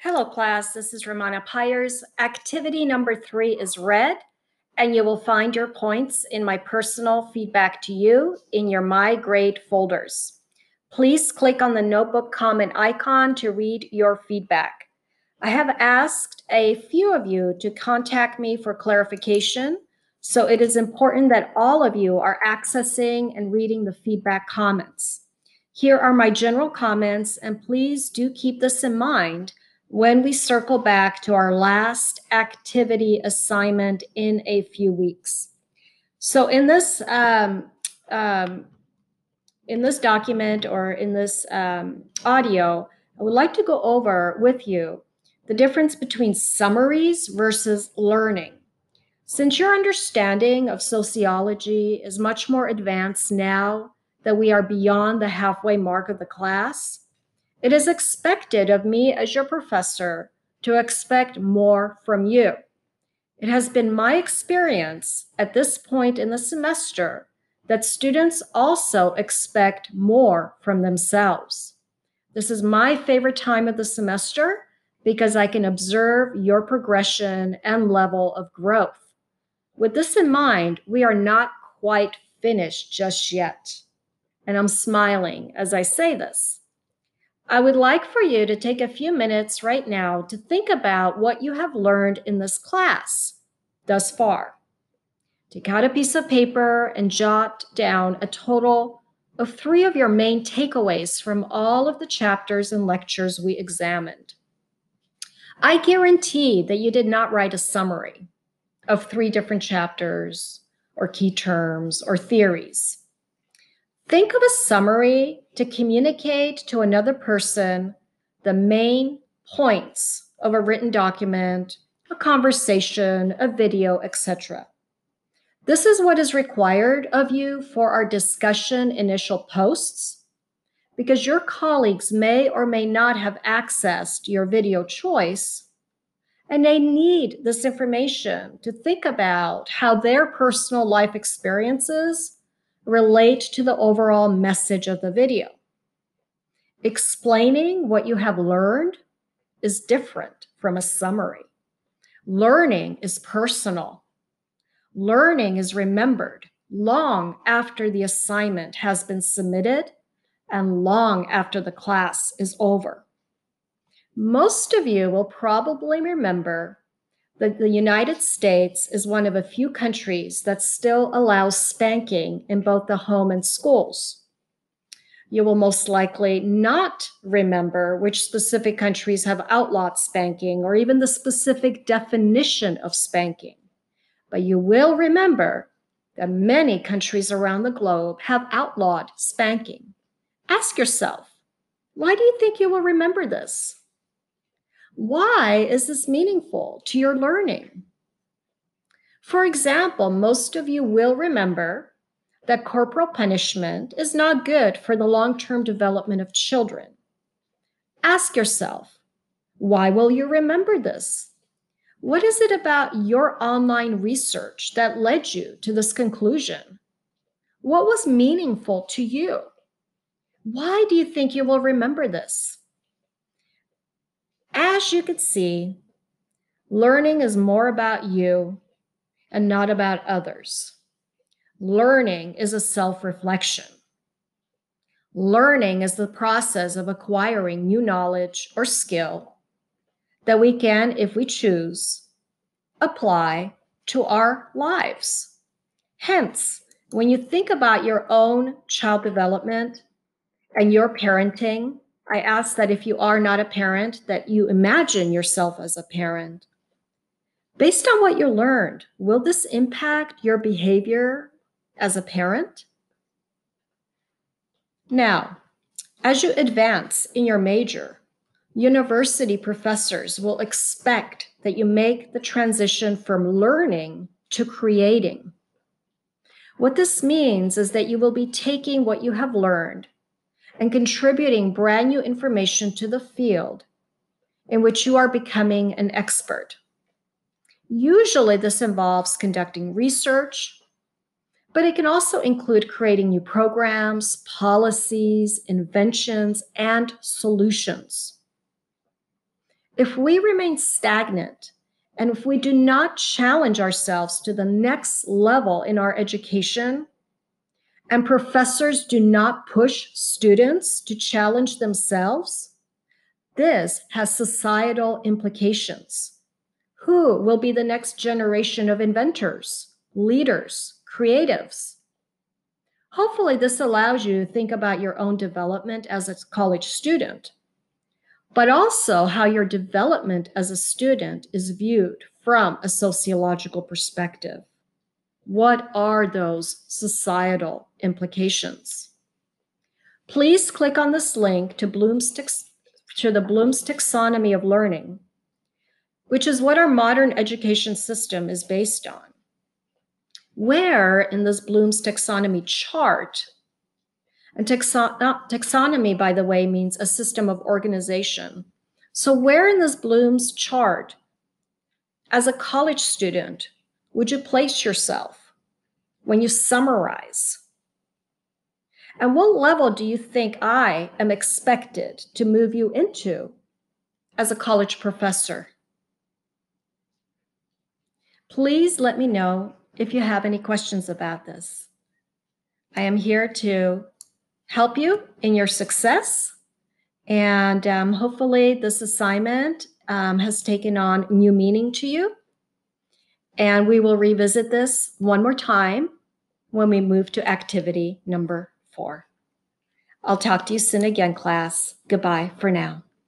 Hello, class. This is Romana Pyers. Activity number three is read, and you will find your points in my personal feedback to you in your My Grade folders. Please click on the notebook comment icon to read your feedback. I have asked a few of you to contact me for clarification, so it is important that all of you are accessing and reading the feedback comments. Here are my general comments, and please do keep this in mind when we circle back to our last activity assignment in a few weeks. So in this um, um, in this document or in this um, audio, I would like to go over with you the difference between summaries versus learning. Since your understanding of sociology is much more advanced now that we are beyond the halfway mark of the class, it is expected of me as your professor to expect more from you. It has been my experience at this point in the semester that students also expect more from themselves. This is my favorite time of the semester because I can observe your progression and level of growth. With this in mind, we are not quite finished just yet. And I'm smiling as I say this. I would like for you to take a few minutes right now to think about what you have learned in this class thus far. Take out a piece of paper and jot down a total of three of your main takeaways from all of the chapters and lectures we examined. I guarantee that you did not write a summary of three different chapters or key terms or theories. Think of a summary to communicate to another person the main points of a written document, a conversation, a video, etc. This is what is required of you for our discussion initial posts because your colleagues may or may not have accessed your video choice and they need this information to think about how their personal life experiences relate to the overall message of the video. Explaining what you have learned is different from a summary. Learning is personal. Learning is remembered long after the assignment has been submitted and long after the class is over. Most of you will probably remember that the United States is one of a few countries that still allows spanking in both the home and schools. You will most likely not remember which specific countries have outlawed spanking or even the specific definition of spanking. But you will remember that many countries around the globe have outlawed spanking. Ask yourself, why do you think you will remember this? Why is this meaningful to your learning? For example, most of you will remember that corporal punishment is not good for the long term development of children. Ask yourself, why will you remember this? What is it about your online research that led you to this conclusion? What was meaningful to you? Why do you think you will remember this? As you can see, learning is more about you and not about others. Learning is a self reflection. Learning is the process of acquiring new knowledge or skill that we can, if we choose, apply to our lives. Hence, when you think about your own child development and your parenting, I ask that if you are not a parent, that you imagine yourself as a parent. Based on what you learned, will this impact your behavior as a parent? Now, as you advance in your major, university professors will expect that you make the transition from learning to creating. What this means is that you will be taking what you have learned and contributing brand new information to the field in which you are becoming an expert. Usually, this involves conducting research, but it can also include creating new programs, policies, inventions, and solutions. If we remain stagnant and if we do not challenge ourselves to the next level in our education, and professors do not push students to challenge themselves, this has societal implications. Who will be the next generation of inventors, leaders, creatives? Hopefully, this allows you to think about your own development as a college student, but also how your development as a student is viewed from a sociological perspective. What are those societal implications? Please click on this link to Bloom's to the Bloom's taxonomy of learning, which is what our modern education system is based on. Where in this Bloom's taxonomy chart, and taxon taxonomy, by the way, means a system of organization. So, where in this Bloom's chart, as a college student, would you place yourself when you summarize and what level do you think I am expected to move you into as a college professor? Please let me know if you have any questions about this. I am here to help you in your success. And um, hopefully, this assignment um, has taken on new meaning to you. And we will revisit this one more time when we move to activity number four. I'll talk to you soon again, class. Goodbye for now.